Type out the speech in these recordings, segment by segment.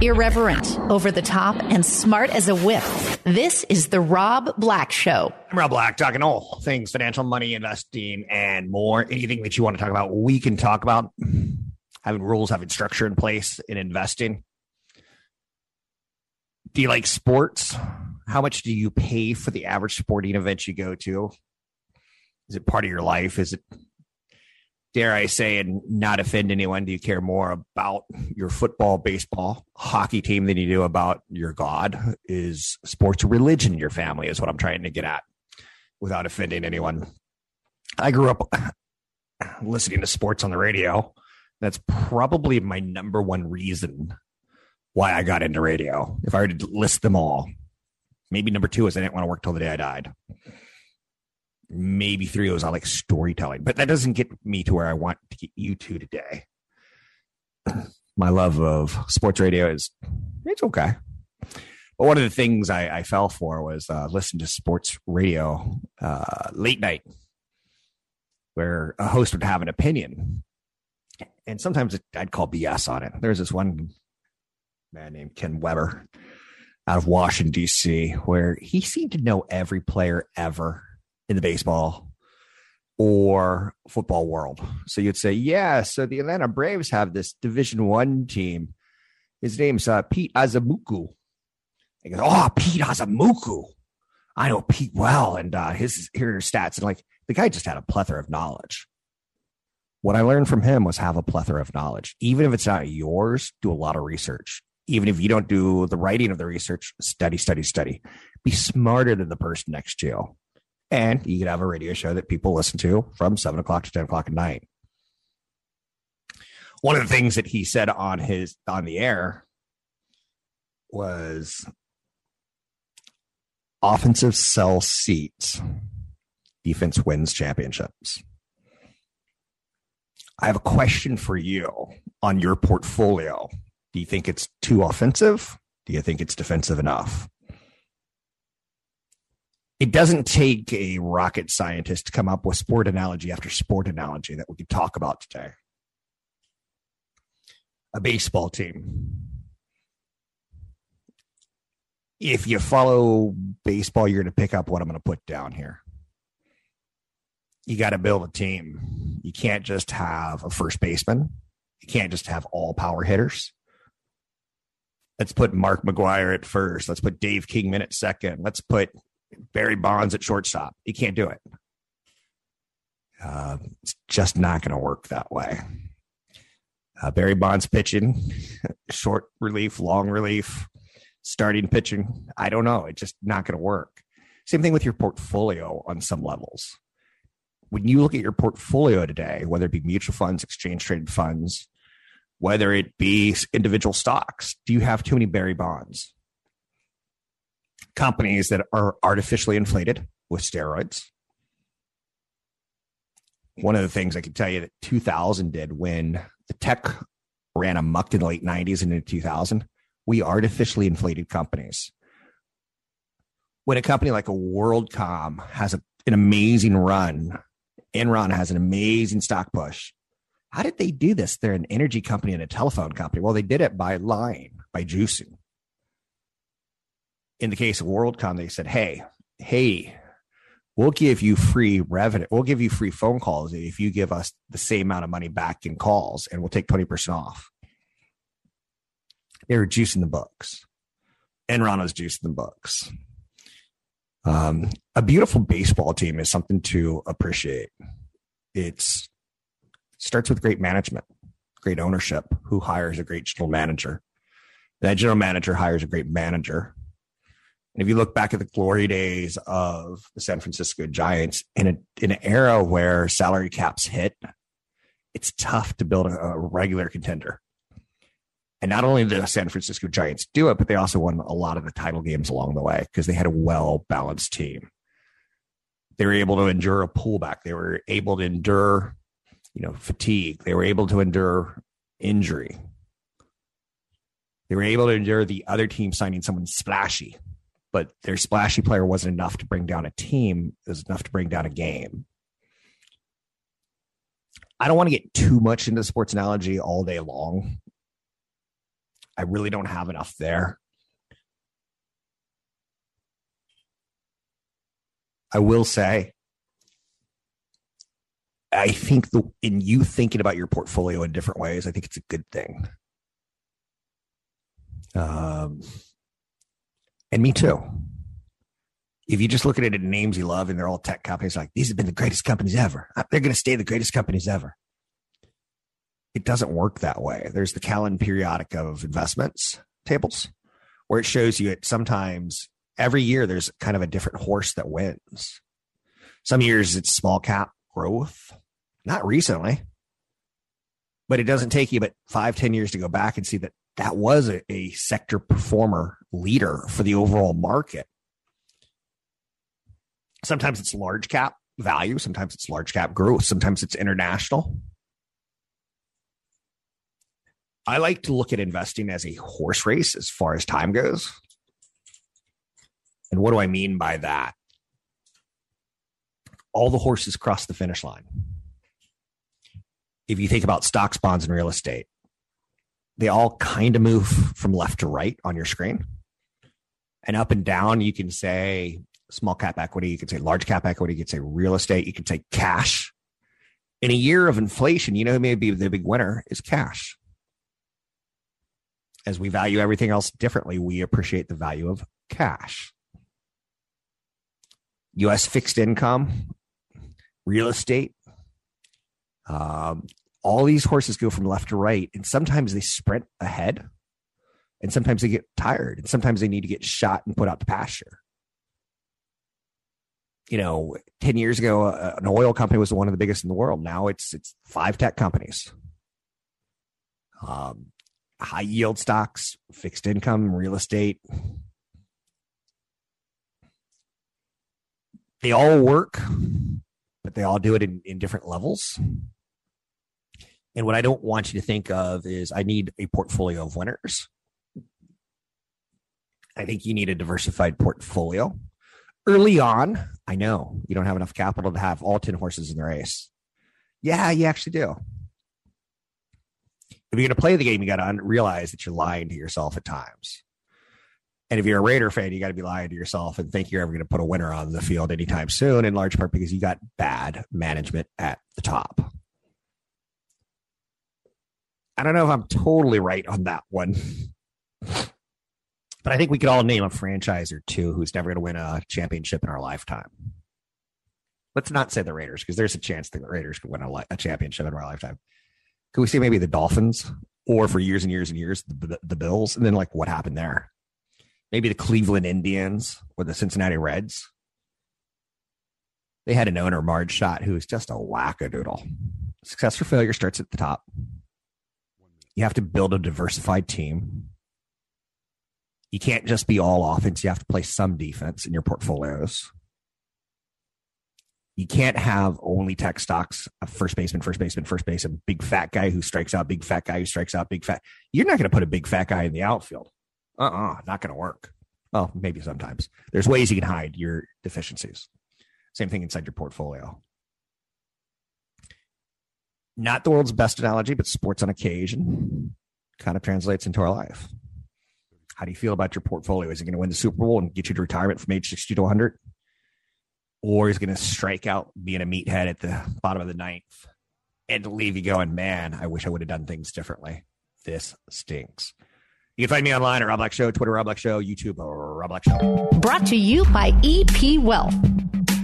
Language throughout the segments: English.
Irreverent, over the top, and smart as a whip. This is The Rob Black Show. I'm Rob Black, talking all things financial, money, investing, and more. Anything that you want to talk about, we can talk about. Having rules, having structure in place in investing. Do you like sports? How much do you pay for the average sporting event you go to? Is it part of your life? Is it dare I say, and not offend anyone, do you care more about your football, baseball, hockey team than you do about your God? Is sports religion your family, is what I'm trying to get at without offending anyone. I grew up listening to sports on the radio. That's probably my number one reason why I got into radio. If I were to list them all, maybe number two is I didn't want to work till the day I died maybe three of those I like storytelling, but that doesn't get me to where I want to get you to today. My love of sports radio is it's okay. But one of the things I, I fell for was uh, listen to sports radio uh, late night, where a host would have an opinion, and sometimes I'd call BS on it. There's this one man named Ken Weber out of Washington D.C. where he seemed to know every player ever in the baseball or football world. So you'd say, yeah, so the Atlanta Braves have this Division One team. His name's uh, Pete Azamuku. He goes, oh, Pete Azamuku. I know Pete well, and uh, his here are stats. And like the guy just had a plethora of knowledge. What I learned from him was have a plethora of knowledge. Even if it's not yours, do a lot of research. Even if you don't do the writing of the research, study, study, study. Be smarter than the person next to you and you could have a radio show that people listen to from seven o'clock to 10 o'clock at night. One of the things that he said on his on the air was offensive sell seats, defense wins championships. I have a question for you on your portfolio. Do you think it's too offensive? Do you think it's defensive enough? It doesn't take a rocket scientist to come up with sport analogy after sport analogy that we could talk about today. A baseball team. If you follow baseball, you're going to pick up what I'm going to put down here. You got to build a team. You can't just have a first baseman. You can't just have all power hitters. Let's put Mark McGwire at first. Let's put Dave Kingman at second. Let's put Barry Bonds at shortstop. You can't do it. Uh, it's just not going to work that way. Uh, Barry Bonds pitching, short relief, long relief, starting pitching. I don't know. It's just not going to work. Same thing with your portfolio on some levels. When you look at your portfolio today, whether it be mutual funds, exchange traded funds, whether it be individual stocks, do you have too many Barry Bonds? Companies that are artificially inflated with steroids. One of the things I can tell you that 2000 did when the tech ran amuck in the late 90s and into 2000, we artificially inflated companies. When a company like a WorldCom has a, an amazing run, Enron has an amazing stock push. How did they do this? They're an energy company and a telephone company. Well, they did it by lying, by juicing in the case of WorldCom, they said, "Hey, hey, we'll give you free revenue. We'll give you free phone calls if you give us the same amount of money back in calls, and we'll take twenty percent off." They were juicing the books. Enron was juicing the books. Um, a beautiful baseball team is something to appreciate. It's starts with great management, great ownership. Who hires a great general manager? That general manager hires a great manager and if you look back at the glory days of the San Francisco Giants in a in an era where salary caps hit, it's tough to build a, a regular contender. And not only did the San Francisco Giants do it, but they also won a lot of the title games along the way because they had a well balanced team. They were able to endure a pullback. They were able to endure, you know, fatigue. They were able to endure injury. They were able to endure the other team signing someone splashy, but their splashy player wasn't enough to bring down a team. It was enough to bring down a game. I don't want to get too much into sports analogy all day long. I really don't have enough there. I will say, I think the in you thinking about your portfolio in different ways, I think it's a good thing. Um, and me too. If you just look at it at names you love and they're all tech companies, like these have been the greatest companies ever. Uh, they're going to stay the greatest companies ever it doesn't work that way. There's the Callan periodic of investments tables where it shows you it sometimes every year there's kind of a different horse that wins. Some years it's small cap growth, not recently, but it doesn't take you but five, ten years to go back and see that that was a, a sector performer leader for the overall market. Sometimes it's large cap value, sometimes it's large cap growth, sometimes it's international. I like to look at investing as a horse race as far as time goes. And what do I mean by that? All the horses cross the finish line. If you think about stocks, bonds, and real estate, they all kind of move from left to right on your screen. And up and down, you can say small cap equity, you can say large cap equity, you can say real estate, you can say cash. In a year of inflation, you know who may be the big winner is cash as we value everything else differently, we appreciate the value of cash. US fixed income, real estate, um, all these horses go from left to right, and sometimes they sprint ahead, and sometimes they get tired, and sometimes they need to get shot and put out to pasture. You know, ten years ago, uh, an oil company was one of the biggest in the world. Now it's it's five tech companies. Um, high yield stocks, fixed income, real estate. They all work, but they all do it in, in different levels. And what I don't want you to think of is I need a portfolio of winners. I think you need a diversified portfolio. Early on, I know you don't have enough capital to have all 10 horses in the race. Yeah, you actually do if you're going to play the game, you got to realize that you're lying to yourself at times. And if you're a Raider fan, you got to be lying to yourself and think you're ever going to put a winner on the field anytime soon, in large part because you got bad management at the top. I don't know if I'm totally right on that one. But I think we could all name a franchise or two who's never going to win a championship in our lifetime. Let's not say the Raiders because there's a chance the Raiders could win a, a championship in our lifetime could we say maybe the Dolphins or for years and years and years the, the Bills, and then like what happened there? Maybe the Cleveland Indians or the Cincinnati Reds. They had an owner, Marge Schott, who is just a wackadoodle. Success or failure starts at the top. You have to build a diversified team. You can't just be all offense. You have to play some defense in your portfolios you can't have only tech stocks, a first baseman, first baseman, first baseman, big fat guy who strikes out, big fat guy who strikes out, big fat. You're not going to put a big fat guy in the outfield. Uh uh-uh, uh not going to work. Well, maybe sometimes. There's ways you can hide your deficiencies. Same thing inside your portfolio. Not the world's best analogy, but sports on occasion kind of translates into our life. How do you feel about your portfolio? Is it going to win the Super Bowl and get you to retirement from age 60 to 100? or he's going to strike out being a meathead at the bottom of the ninth and leave you going, man, I wish I would have done things differently. This stinks. You can find me online at Rob Black Show, Twitter, Rob Black Show, YouTube, or Rob Black Show. Brought to you by EP Wealth.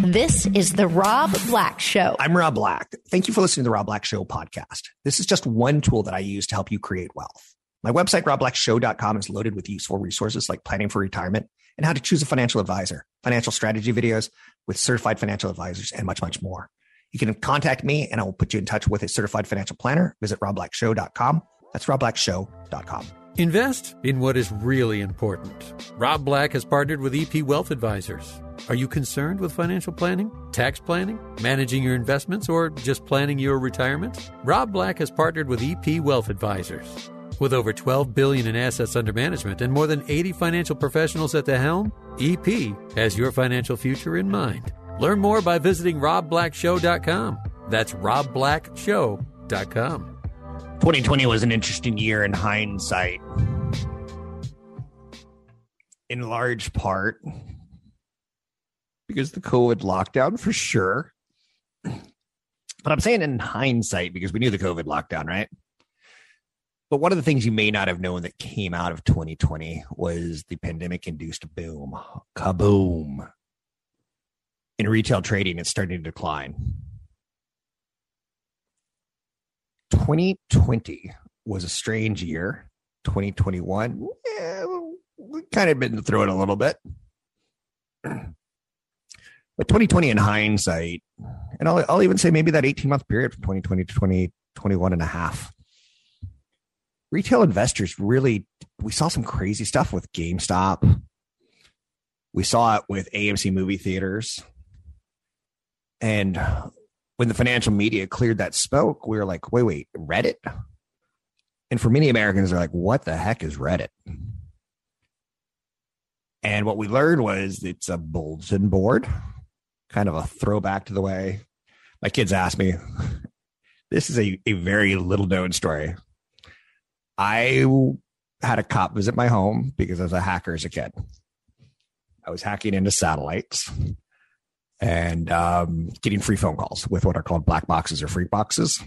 This is the Rob Black Show. I'm Rob Black. Thank you for listening to the Rob Black Show podcast. This is just one tool that I use to help you create wealth. My website, robblackshow.com, is loaded with useful resources like planning for retirement and how to choose a financial advisor, financial strategy videos with certified financial advisors, and much, much more. You can contact me and I will put you in touch with a certified financial planner. Visit robblackshow.com. That's robblackshow.com. Invest in what is really important. Rob Black has partnered with EP Wealth Advisors. Are you concerned with financial planning, tax planning, managing your investments, or just planning your retirement? Rob Black has partnered with EP Wealth Advisors. With over 12 billion in assets under management and more than 80 financial professionals at the helm, EP has your financial future in mind. Learn more by visiting robblackshow.com. That's robblackshow.com. 2020 was an interesting year in hindsight. In large part because the COVID lockdown for sure. But I'm saying in hindsight because we knew the COVID lockdown, right? But one of the things you may not have known that came out of 2020 was the pandemic induced boom, kaboom. In retail trading, it's starting to decline. 2020 was a strange year. 2021, yeah, we kind of been through it a little bit. But 2020 in hindsight, and I'll, I'll even say maybe that 18 month period from 2020 to 2021 and a half, retail investors really, we saw some crazy stuff with GameStop. We saw it with AMC movie theaters. And when the financial media cleared that smoke, we were like, wait, wait, Reddit? And for many Americans, they're like, what the heck is Reddit? And what we learned was it's a bulletin board kind of a throwback to the way my kids ask me. This is a, a very little known story. I had a cop visit my home because I was a hacker as a kid. I was hacking into satellites and um, getting free phone calls with what are called black boxes or free boxes.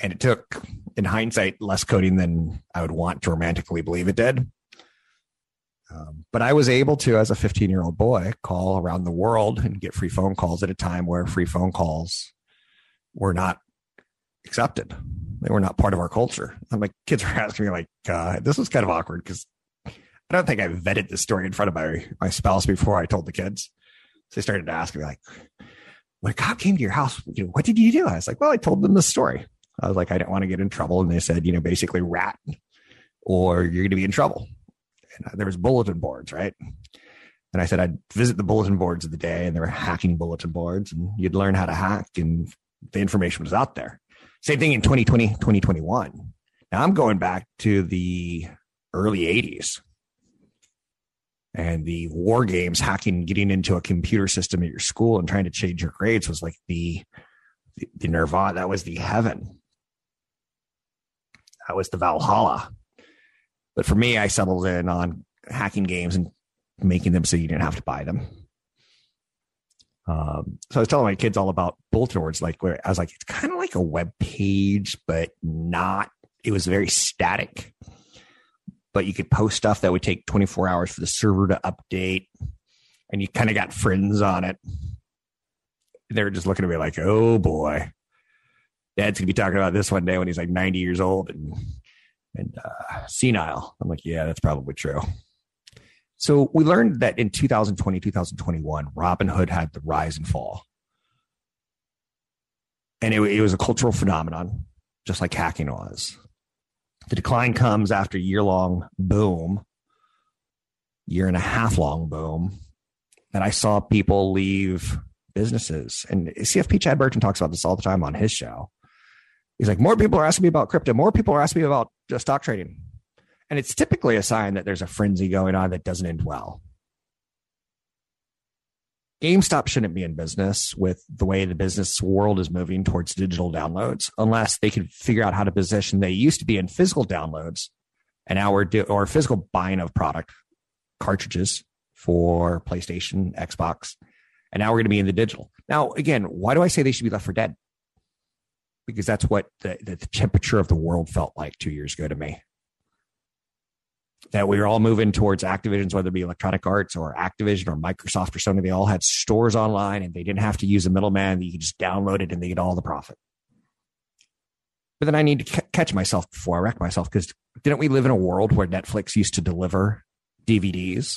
And it took, in hindsight, less coding than I would want to romantically believe it did. Um, but I was able to, as a 15 year old boy, call around the world and get free phone calls at a time where free phone calls were not accepted. They were not part of our culture. And my kids were asking me, like, uh, this was kind of awkward because I don't think I vetted this story in front of my, my spouse before I told the kids. So they started to ask me, like, when a cop came to your house, you know, what did you do? I was like, well, I told them the story. I was like, I didn't want to get in trouble. And they said, you know, basically rat or you're going to be in trouble there was bulletin boards, right? And I said I'd visit the bulletin boards of the day, and there were hacking bulletin boards, and you'd learn how to hack, and the information was out there. Same thing in 2020, 2021. Now I'm going back to the early 80s and the war games hacking getting into a computer system at your school and trying to change your grades was like the the, the nirvana that was the heaven that was the valhalla but for me, I settled in on hacking games and making them so you didn't have to buy them. Um, so I was telling my kids all about bulletin boards, like where I was like, it's kind of like a web page, but not. It was very static, but you could post stuff that would take 24 hours for the server to update, and you kind of got friends on it. They were just looking at me like, oh boy, dad's gonna be talking about this one day when he's like 90 years old and and uh, senile. I'm like, yeah, that's probably true. So we learned that in 2020, 2021, Robinhood had the rise and fall. And it, it was a cultural phenomenon, just like hacking was. The decline comes after a year long boom, year and a half long boom. And I saw people leave businesses. And CFP Chad Burton talks about this all the time on his show. He's like, more people are asking me about crypto. More people are asking me about uh, stock trading. And it's typically a sign that there's a frenzy going on that doesn't end well. GameStop shouldn't be in business with the way the business world is moving towards digital downloads unless they can figure out how to position they used to be in physical downloads and now we're do, or physical buying of product cartridges for PlayStation, Xbox, and now we're going to be in the digital. Now, again, why do I say they should be left for dead? Because that's what the, the temperature of the world felt like two years ago to me. That we were all moving towards Activisions, whether it be Electronic Arts or Activision or Microsoft or Sony. They all had stores online and they didn't have to use a middleman. You could just download it and they get all the profit. But then I need to c- catch myself before I wreck myself because didn't we live in a world where Netflix used to deliver DVDs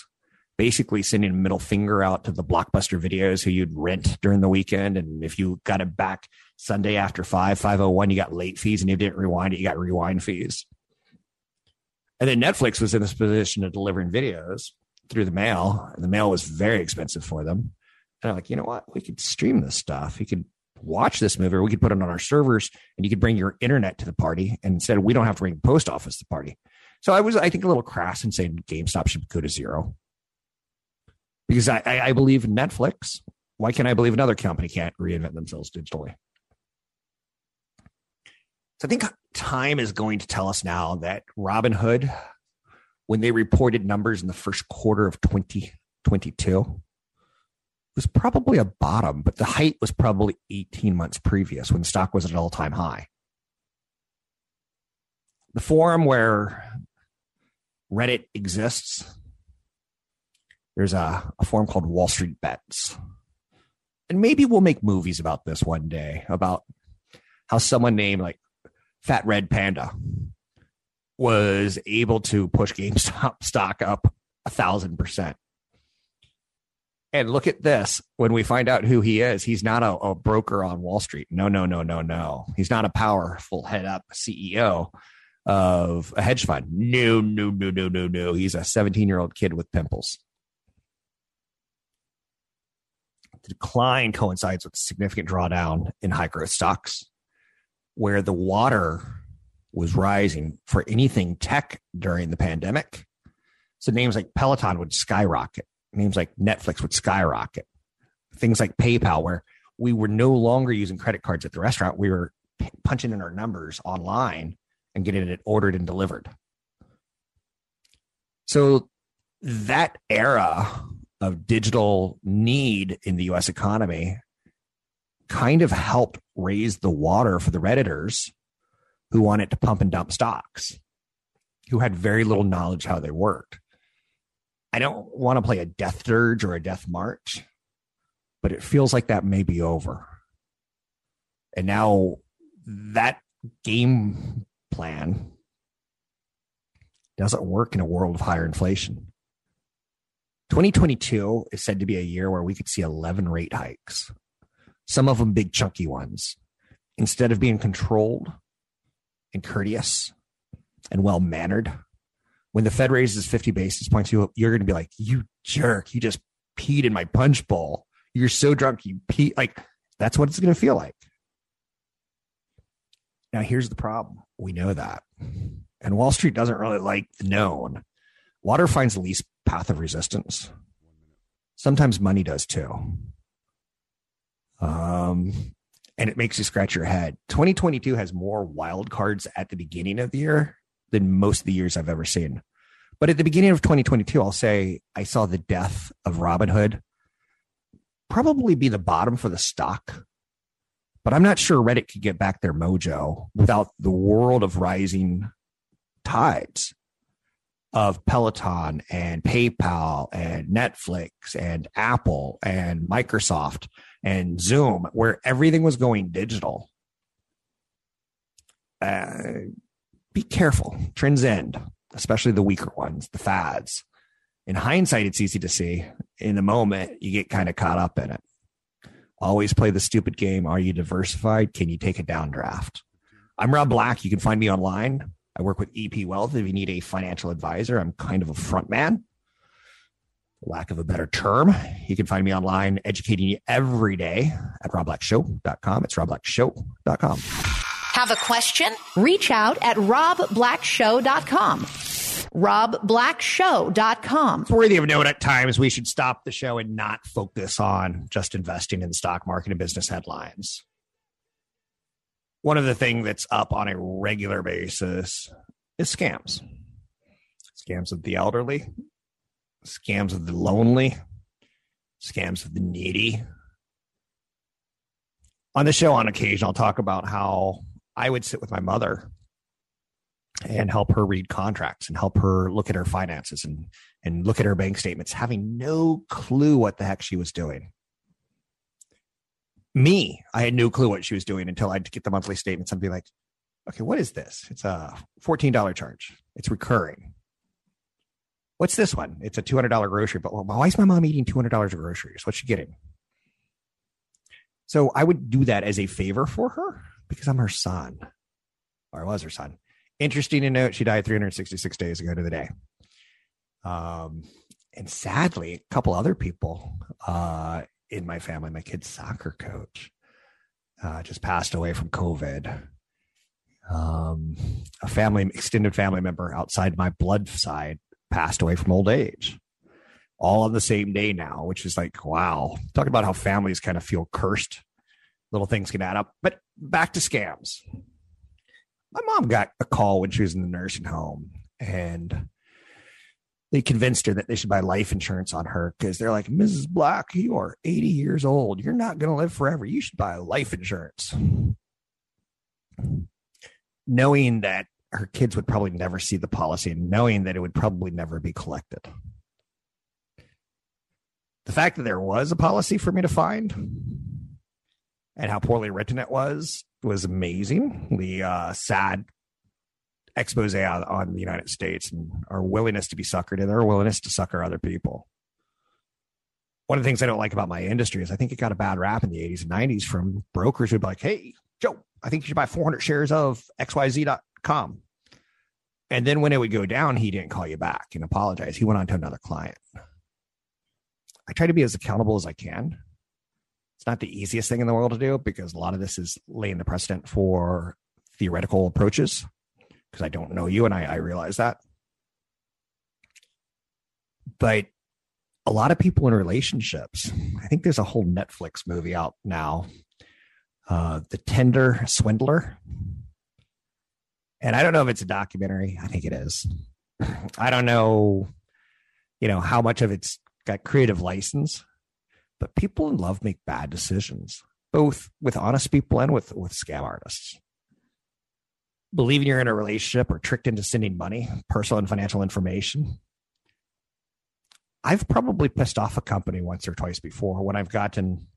basically sending a middle finger out to the blockbuster videos who you'd rent during the weekend. And if you got it back Sunday after five, 501, you got late fees. And if you didn't rewind it, you got rewind fees. And then Netflix was in this position of delivering videos through the mail, and the mail was very expensive for them. And I'm like, you know what? We could stream this stuff. You could watch this movie, or we could put it on our servers, and you could bring your internet to the party. And instead, we don't have to bring the post office to the party. So I was, I think, a little crass in saying GameStop should go to zero because I, I, I believe in Netflix. Why can't I believe another company can't reinvent themselves digitally? So I think time is going to tell us now that Robinhood, when they reported numbers in the first quarter of 2022, was probably a bottom, but the height was probably 18 months previous when the stock was at an all time high. The forum where Reddit exists, there's a, a forum called Wall Street Bets. And maybe we'll make movies about this one day about how someone named like Fat Red Panda was able to push GameStop stock up a thousand percent. And look at this. When we find out who he is, he's not a, a, broker on Wall Street. No, no, no, no, no. He's not a powerful head up CEO of a hedge fund. No, no, no, no, no, no. He's a 17 year old kid with pimples. The decline coincides with significant drawdown in high growth stocks, where the water was rising for anything tech during the pandemic. So names like Peloton would skyrocket names like Netflix would skyrocket. Things like PayPal, where we were no longer using credit cards at the restaurant, we were p- punching in our numbers online and getting it ordered and delivered. So that era of digital need in the US economy kind of helped raise the water for the Redditors who wanted to pump and dump stocks, who had very little knowledge how they worked. I don't want to play a death dirge or a death march, but it feels like that may be over. And now that game plan doesn't work in a world of higher inflation. 2022 is said to be a year where we could see 11 rate hikes, some of them big, chunky ones. Instead of being controlled and courteous and well mannered, when the Fed raises 50 basis points, you, you're going to be like, you jerk, you just peed in my punch bowl. You're so drunk, you pee. Like, that's what it's going to feel like. Now, here's the problem we know that. And Wall Street doesn't really like the known. Water finds the least path of resistance. Sometimes money does too. Um, and it makes you scratch your head. 2022 has more wild cards at the beginning of the year than most of the years I've ever seen. But at the beginning of 2022, I'll say I saw the death of Robinhood probably be the bottom for the stock. But I'm not sure Reddit could get back their mojo without the world of rising tides of Peloton and PayPal and Netflix and Apple and Microsoft and Zoom, where everything was going digital. Uh, be careful. Trends end, especially the weaker ones, the fads. In hindsight, it's easy to see. In the moment, you get kind of caught up in it. Always play the stupid game. Are you diversified? Can you take a downdraft? I'm Rob Black. You can find me online. I work with EP Wealth. If you need a financial advisor, I'm kind of a front man. Lack of a better term. You can find me online educating you every day at robblackshow.com. It's robblackshow.com. Have a question? Reach out at robblackshow.com. robblackshow.com. It's worthy of note at times we should stop the show and not focus on just investing in the stock market and business headlines. One of the things that's up on a regular basis is scams. Scams of the elderly, scams of the lonely, scams of the needy. On the show, on occasion, I'll talk about how I would sit with my mother and help her read contracts and help her look at her finances and and look at her bank statements, having no clue what the heck she was doing. Me, I had no clue what she was doing until I'd get the monthly statements and be like, okay, what is this? It's a $14 charge. It's recurring. What's this one? It's a $200 grocery, but why is my mom eating $200 of groceries? What's she getting? So I would do that as a favor for her because I'm her son, or I was her son. Interesting to note, she died 366 days ago to the day. Um, and sadly, a couple other people uh, in my family, my kid's soccer coach, uh, just passed away from COVID. Um, a family, extended family member outside my blood side passed away from old age all on the same day now, which is like, wow. Talk about how families kind of feel cursed. Little things can add up. But back to scams. My mom got a call when she was in the nursing home and they convinced her that they should buy life insurance on her because they're like, Mrs. Black, you are 80 years old. You're not going to live forever. You should buy life insurance. Knowing that her kids would probably never see the policy and knowing that it would probably never be collected the fact that there was a policy for me to find and how poorly written it was was amazing. The uh, sad expose on, on the United States and our willingness to be suckered and their willingness to sucker other people. One of the things I don't like about my industry is I think it got a bad rap in the 80s and 90s from brokers who'd be like, hey, Joe, I think you should buy 400 shares of XYZ.com. And then when it would go down, he didn't call you back and apologize. He went on to another client. I try to be as accountable as I can. It's not the easiest thing in the world to do because a lot of this is laying the precedent for theoretical approaches because I don't know you and I, I realize that. But a lot of people in relationships, I think there's a whole Netflix movie out now, uh, The Tinder Swindler. And I don't know if it's a documentary. I think it is. I don't know, you know, how much of it's got creative license, but people in love make bad decisions, both with honest people and with, with scam artists. Believing you're in a relationship or tricked into sending money, personal and financial information. I've probably pissed off a company once or twice before when I've gotten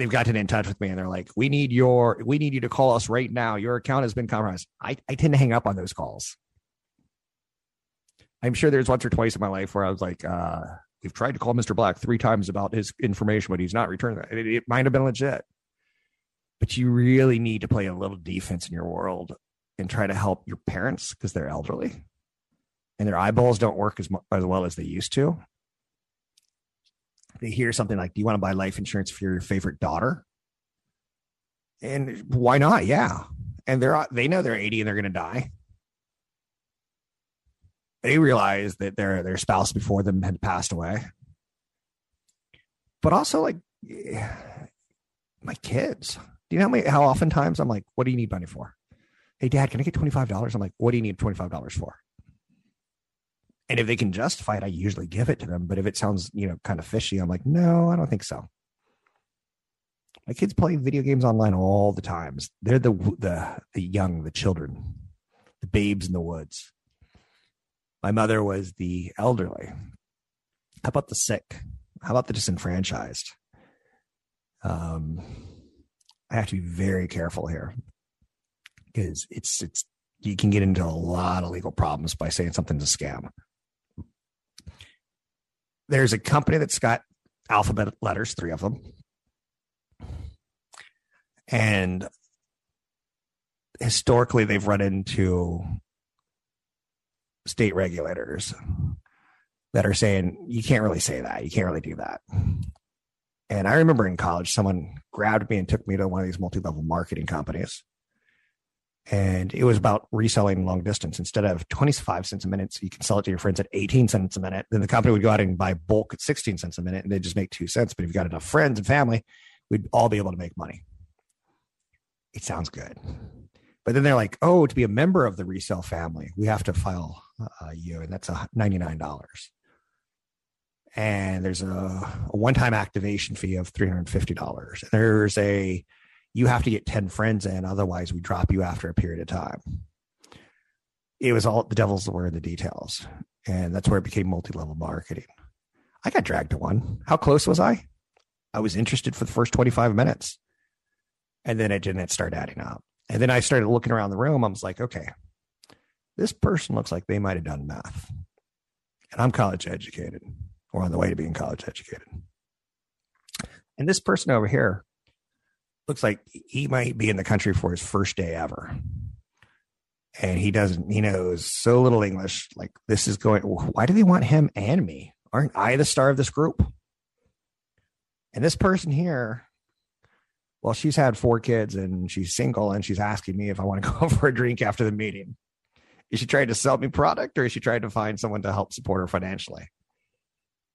they've gotten in touch with me and they're like, we need your, we need you to call us right now. Your account has been compromised. I, I tend to hang up on those calls. I'm sure there's once or twice in my life where I was like, uh, we've tried to call Mr. Black three times about his information, but he's not returning that. It, it might have been legit. But you really need to play a little defense in your world and try to help your parents because they're elderly and their eyeballs don't work as, as well as they used to. They hear something like, Do you want to buy life insurance for your favorite daughter? And why not? Yeah. And they're they know they're 80 and they're gonna die they realize that their their spouse before them had passed away. But also like my kids. Do you know how many how oftentimes I'm like, what do you need money for? Hey dad, can I get $25? I'm like, what do you need $25 for? And if they can justify it, I usually give it to them. But if it sounds, you know, kind of fishy, I'm like, no, I don't think so. My kids play video games online all the times. They're the the the young, the children, the babes in the woods. My mother was the elderly. How about the sick? How about the disenfranchised? Um, I have to be very careful here because it's it's you can get into a lot of legal problems by saying something's a scam. There's a company that's got alphabet letters, three of them. And historically, they've run into state regulators that are saying you can't really say that. You can't really do that. And I remember in college, someone grabbed me and took me to one of these multi level marketing companies. And it was about reselling long distance. Instead of 25 cents a minute, so you can sell it to your friends at 18 cents a minute. Then the company would go out and buy bulk at 16 cents a minute and they'd just make two cents. But if you got enough friends and family, we'd all be able to make money. It sounds good. But then they're like, oh, to be a member of the resale family, we have to file uh, you, and that's a $99. And there's a, a one time activation fee of $350. and There's a, you have to get 10 friends in, otherwise, we drop you after a period of time. It was all the devil's were in the details. And that's where it became multi level marketing. I got dragged to one. How close was I? I was interested for the first 25 minutes. And then it didn't start adding up. And then I started looking around the room. I was like, okay, this person looks like they might have done math. And I'm college educated or on the way to being college educated. And this person over here looks like he might be in the country for his first day ever. and he doesn't he knows so little english like this is going why do they want him and me? Aren't i the star of this group? And this person here well she's had four kids and she's single and she's asking me if i want to go for a drink after the meeting. Is she trying to sell me product or is she trying to find someone to help support her financially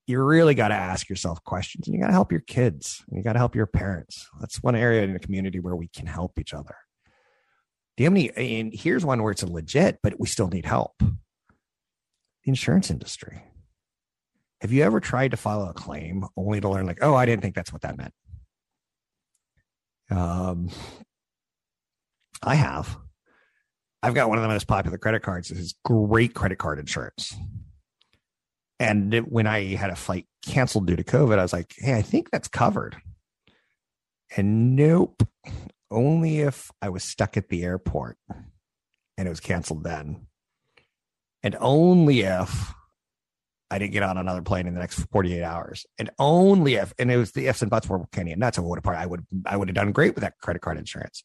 you really got to ask yourself questions and you got to help your kids and you got to help your parents that's one area in the community where we can help each other do you have any? And here's one where it's legit, but we still need help. The insurance industry. Have you ever tried to file a claim only to learn, like, oh, I didn't think that's what that meant? Um, I have. I've got one of the most popular credit cards. This is great credit card insurance. And when I had a flight canceled due to COVID, I was like, hey, I think that's covered. And nope, only if I was stuck at the airport and it was canceled then. And only if I didn't get on another plane in the next 48 hours. And only if, and it was the ifs and buts were Kenny and nuts. I would have, I would, I would have done great with that credit card insurance.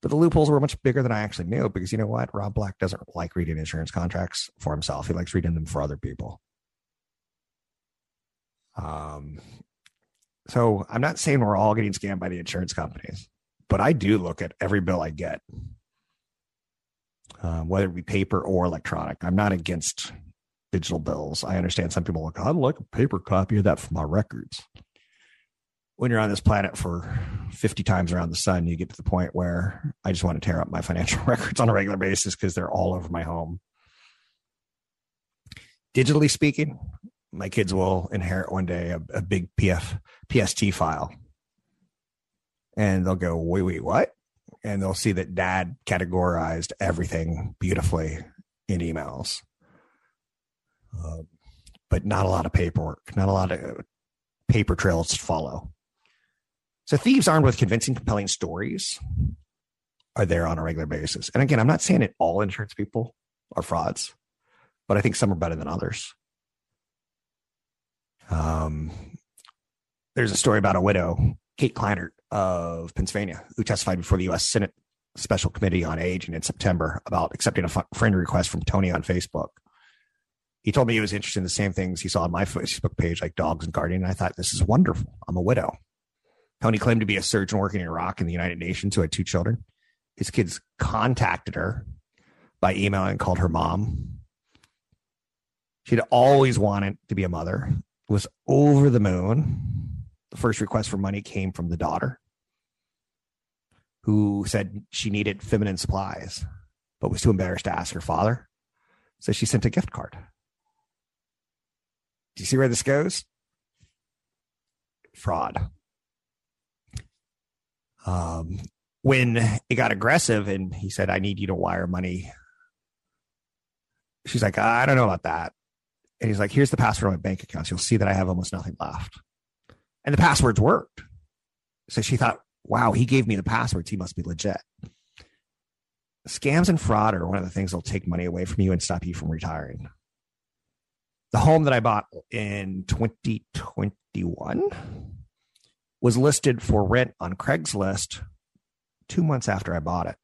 But the loopholes were much bigger than I actually knew because you know what? Rob Black doesn't like reading insurance contracts for himself. He likes reading them for other people. Um, so I'm not saying we're all getting scammed by the insurance companies but I do look at every bill I get, uh, whether it be paper or electronic. I'm not against digital bills. I understand some people look, I'd like a paper copy of that for my records. When you're on this planet for 50 times around the sun, you get to the point where I just want to tear up my financial records on a regular basis because they're all over my home. Digitally speaking, my kids will inherit one day a, a big PF PST file and they'll go, wait, wait, what? And they'll see that dad categorized everything beautifully in emails. Uh, but not a lot of paperwork, not a lot of paper trails to follow. So thieves armed with convincing, compelling stories are there on a regular basis. And again, I'm not saying that all insurance people are frauds, but I think some are better than others. Um, there's a story about a widow, Kate Kleinert, of Pennsylvania, who testified before the U.S. Senate Special Committee on Aging in September about accepting a friend request from Tony on Facebook. He told me he was interested in the same things he saw on my Facebook page, like dogs and gardening. And I thought, this is wonderful. I'm a widow. Tony claimed to be a surgeon working in Iraq in the United Nations who had two children. His kids contacted her by email and called her mom. She'd always wanted to be a mother, was over the moon the first request for money came from the daughter who said she needed feminine supplies, but was too embarrassed to ask her father. So she sent a gift card. Do you see where this goes? Fraud. Um, when it got aggressive and he said, I need you to wire money, she's like, I don't know about that. And he's like, Here's the password of my bank accounts. You'll see that I have almost nothing left and the passwords worked. So she thought, wow, he gave me the passwords. He must be legit. Scams and fraud are one of the things that'll take money away from you and stop you from retiring. The home that I bought in 2021 was listed for rent on Craigslist two months after I bought it.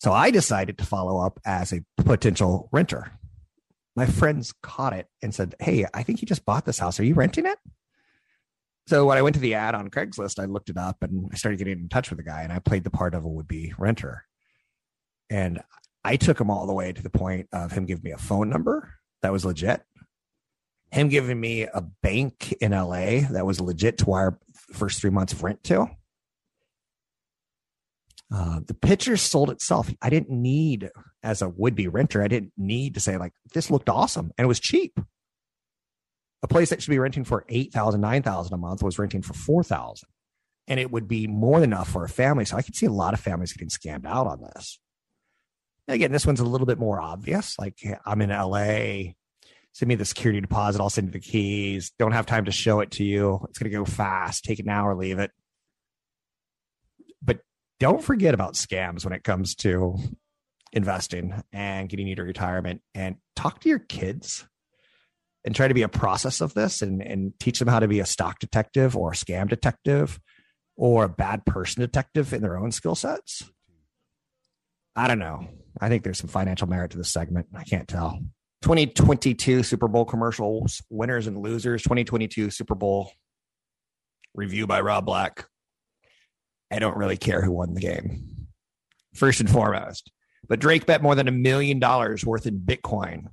So I decided to follow up as a potential renter my friends caught it and said, Hey, I think you just bought this house. Are you renting it? So when I went to the ad on Craigslist, I looked it up and I started getting in touch with the guy and I played the part of a would be renter. And I took him all the way to the point of him giving me a phone number that was legit, him giving me a bank in LA that was legit to wire first three months of rent to. Uh, the picture sold itself. I didn't need, as a would be renter, I didn't need to say, like, this looked awesome and it was cheap. A place that should be renting for 8000 9000 a month was renting for 4000 and it would be more than enough for a family. So I could see a lot of families getting scammed out on this. And again, this one's a little bit more obvious. Like, I'm in LA, send me the security deposit, I'll send you the keys. Don't have time to show it to you. It's going to go fast. Take it now or leave it don't forget about scams when it comes to investing and getting you to retirement and talk to your kids and try to be a process of this and, and teach them how to be a stock detective or a scam detective or a bad person detective in their own skill sets. I don't know. I think there's some financial merit to this segment. I can't tell. 2022 Super Bowl commercials, winners and losers. 2022 Super Bowl review by Rob Black. I don't really care who won the game, first and foremost. But Drake bet more than a million dollars worth in Bitcoin,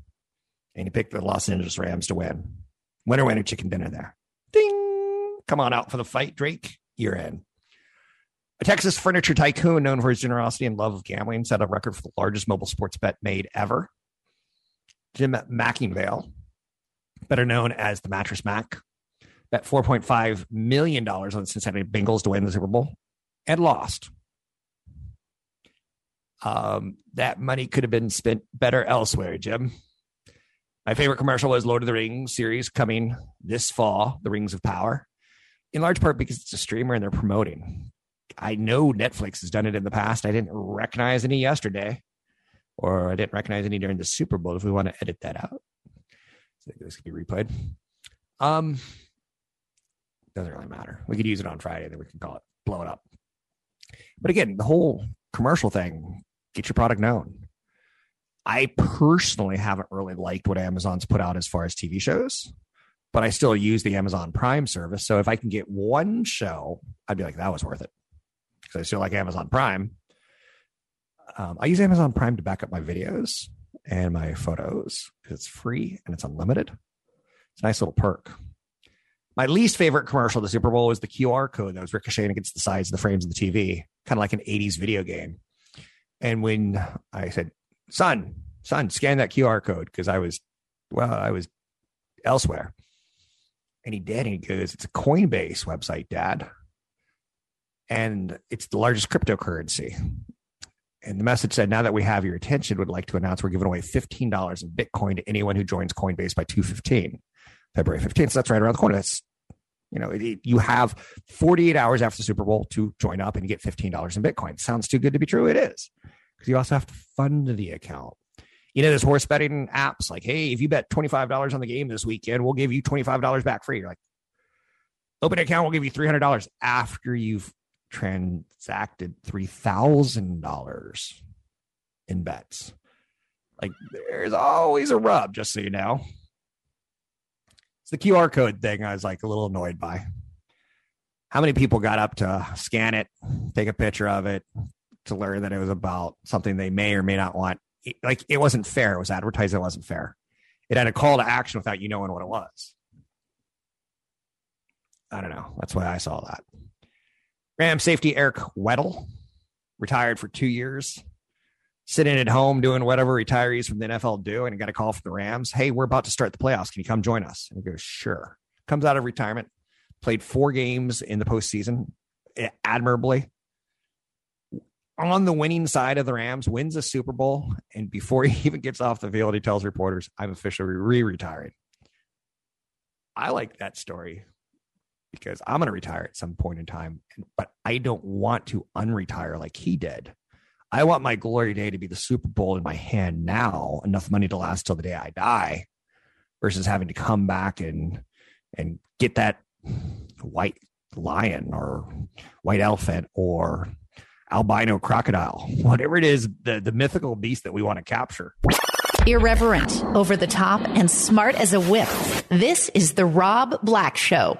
and he picked the Los Angeles Rams to win. Winner, winner, chicken dinner there. Ding! Come on out for the fight, Drake. You're in. A Texas furniture tycoon known for his generosity and love of gambling set a record for the largest mobile sports bet made ever. Jim McIngvale, better known as the Mattress Mac, bet $4.5 million on the Cincinnati Bengals to win the Super Bowl and lost. Um, that money could have been spent better elsewhere, Jim. My favorite commercial was Lord of the Rings series coming this fall, The Rings of Power, in large part because it's a streamer and they're promoting. I know Netflix has done it in the past. I didn't recognize any yesterday, or I didn't recognize any during the Super Bowl. If we want to edit that out, so this could be replayed. Um, doesn't really matter. We could use it on Friday, then we can call it blow it up. But again, the whole commercial thing, get your product known. I personally haven't really liked what Amazon's put out as far as TV shows, but I still use the Amazon Prime service. So if I can get one show, I'd be like, that was worth it. Because I still like Amazon Prime. Um, I use Amazon Prime to back up my videos and my photos because it's free and it's unlimited. It's a nice little perk. My least favorite commercial of the Super Bowl was the QR code that was ricocheting against the sides of the frames of the TV, kind of like an 80s video game. And when I said, son, son, scan that QR code, because I was, well, I was elsewhere. And he did. And he goes, it's a Coinbase website, dad. And it's the largest cryptocurrency. And the message said, now that we have your attention, would like to announce we're giving away $15 in Bitcoin to anyone who joins Coinbase by 215. February 15th. So that's right around the corner. That's, you know, it, you have 48 hours after the Super Bowl to join up and get $15 in Bitcoin. Sounds too good to be true. It is because you also have to fund the account. You know, there's horse betting apps like, hey, if you bet $25 on the game this weekend, we'll give you $25 back free. You're like, open an account, we'll give you $300 after you've transacted $3,000 in bets. Like, there's always a rub, just so you know. It's the QR code thing I was like a little annoyed by. How many people got up to scan it, take a picture of it to learn that it was about something they may or may not want? Like it wasn't fair. It was advertised. It wasn't fair. It had a call to action without you knowing what it was. I don't know. That's why I saw that. Ram safety Eric Weddle retired for two years sitting at home doing whatever retirees from the NFL do, and he got a call from the Rams. Hey, we're about to start the playoffs. Can you come join us? And he goes, sure. Comes out of retirement, played four games in the postseason eh, admirably. On the winning side of the Rams, wins a Super Bowl, and before he even gets off the field, he tells reporters, "I'm officially re-retiring." I like that story because I'm going to retire at some point in time, but I don't want to unretire like he did. I want my glory day to be the Super Bowl in my hand now, enough money to last till the day I die, versus having to come back and and get that white lion or white elephant or albino crocodile, whatever it is, the, the mythical beast that we want to capture. Irreverent, over the top, and smart as a whip. This is the Rob Black Show.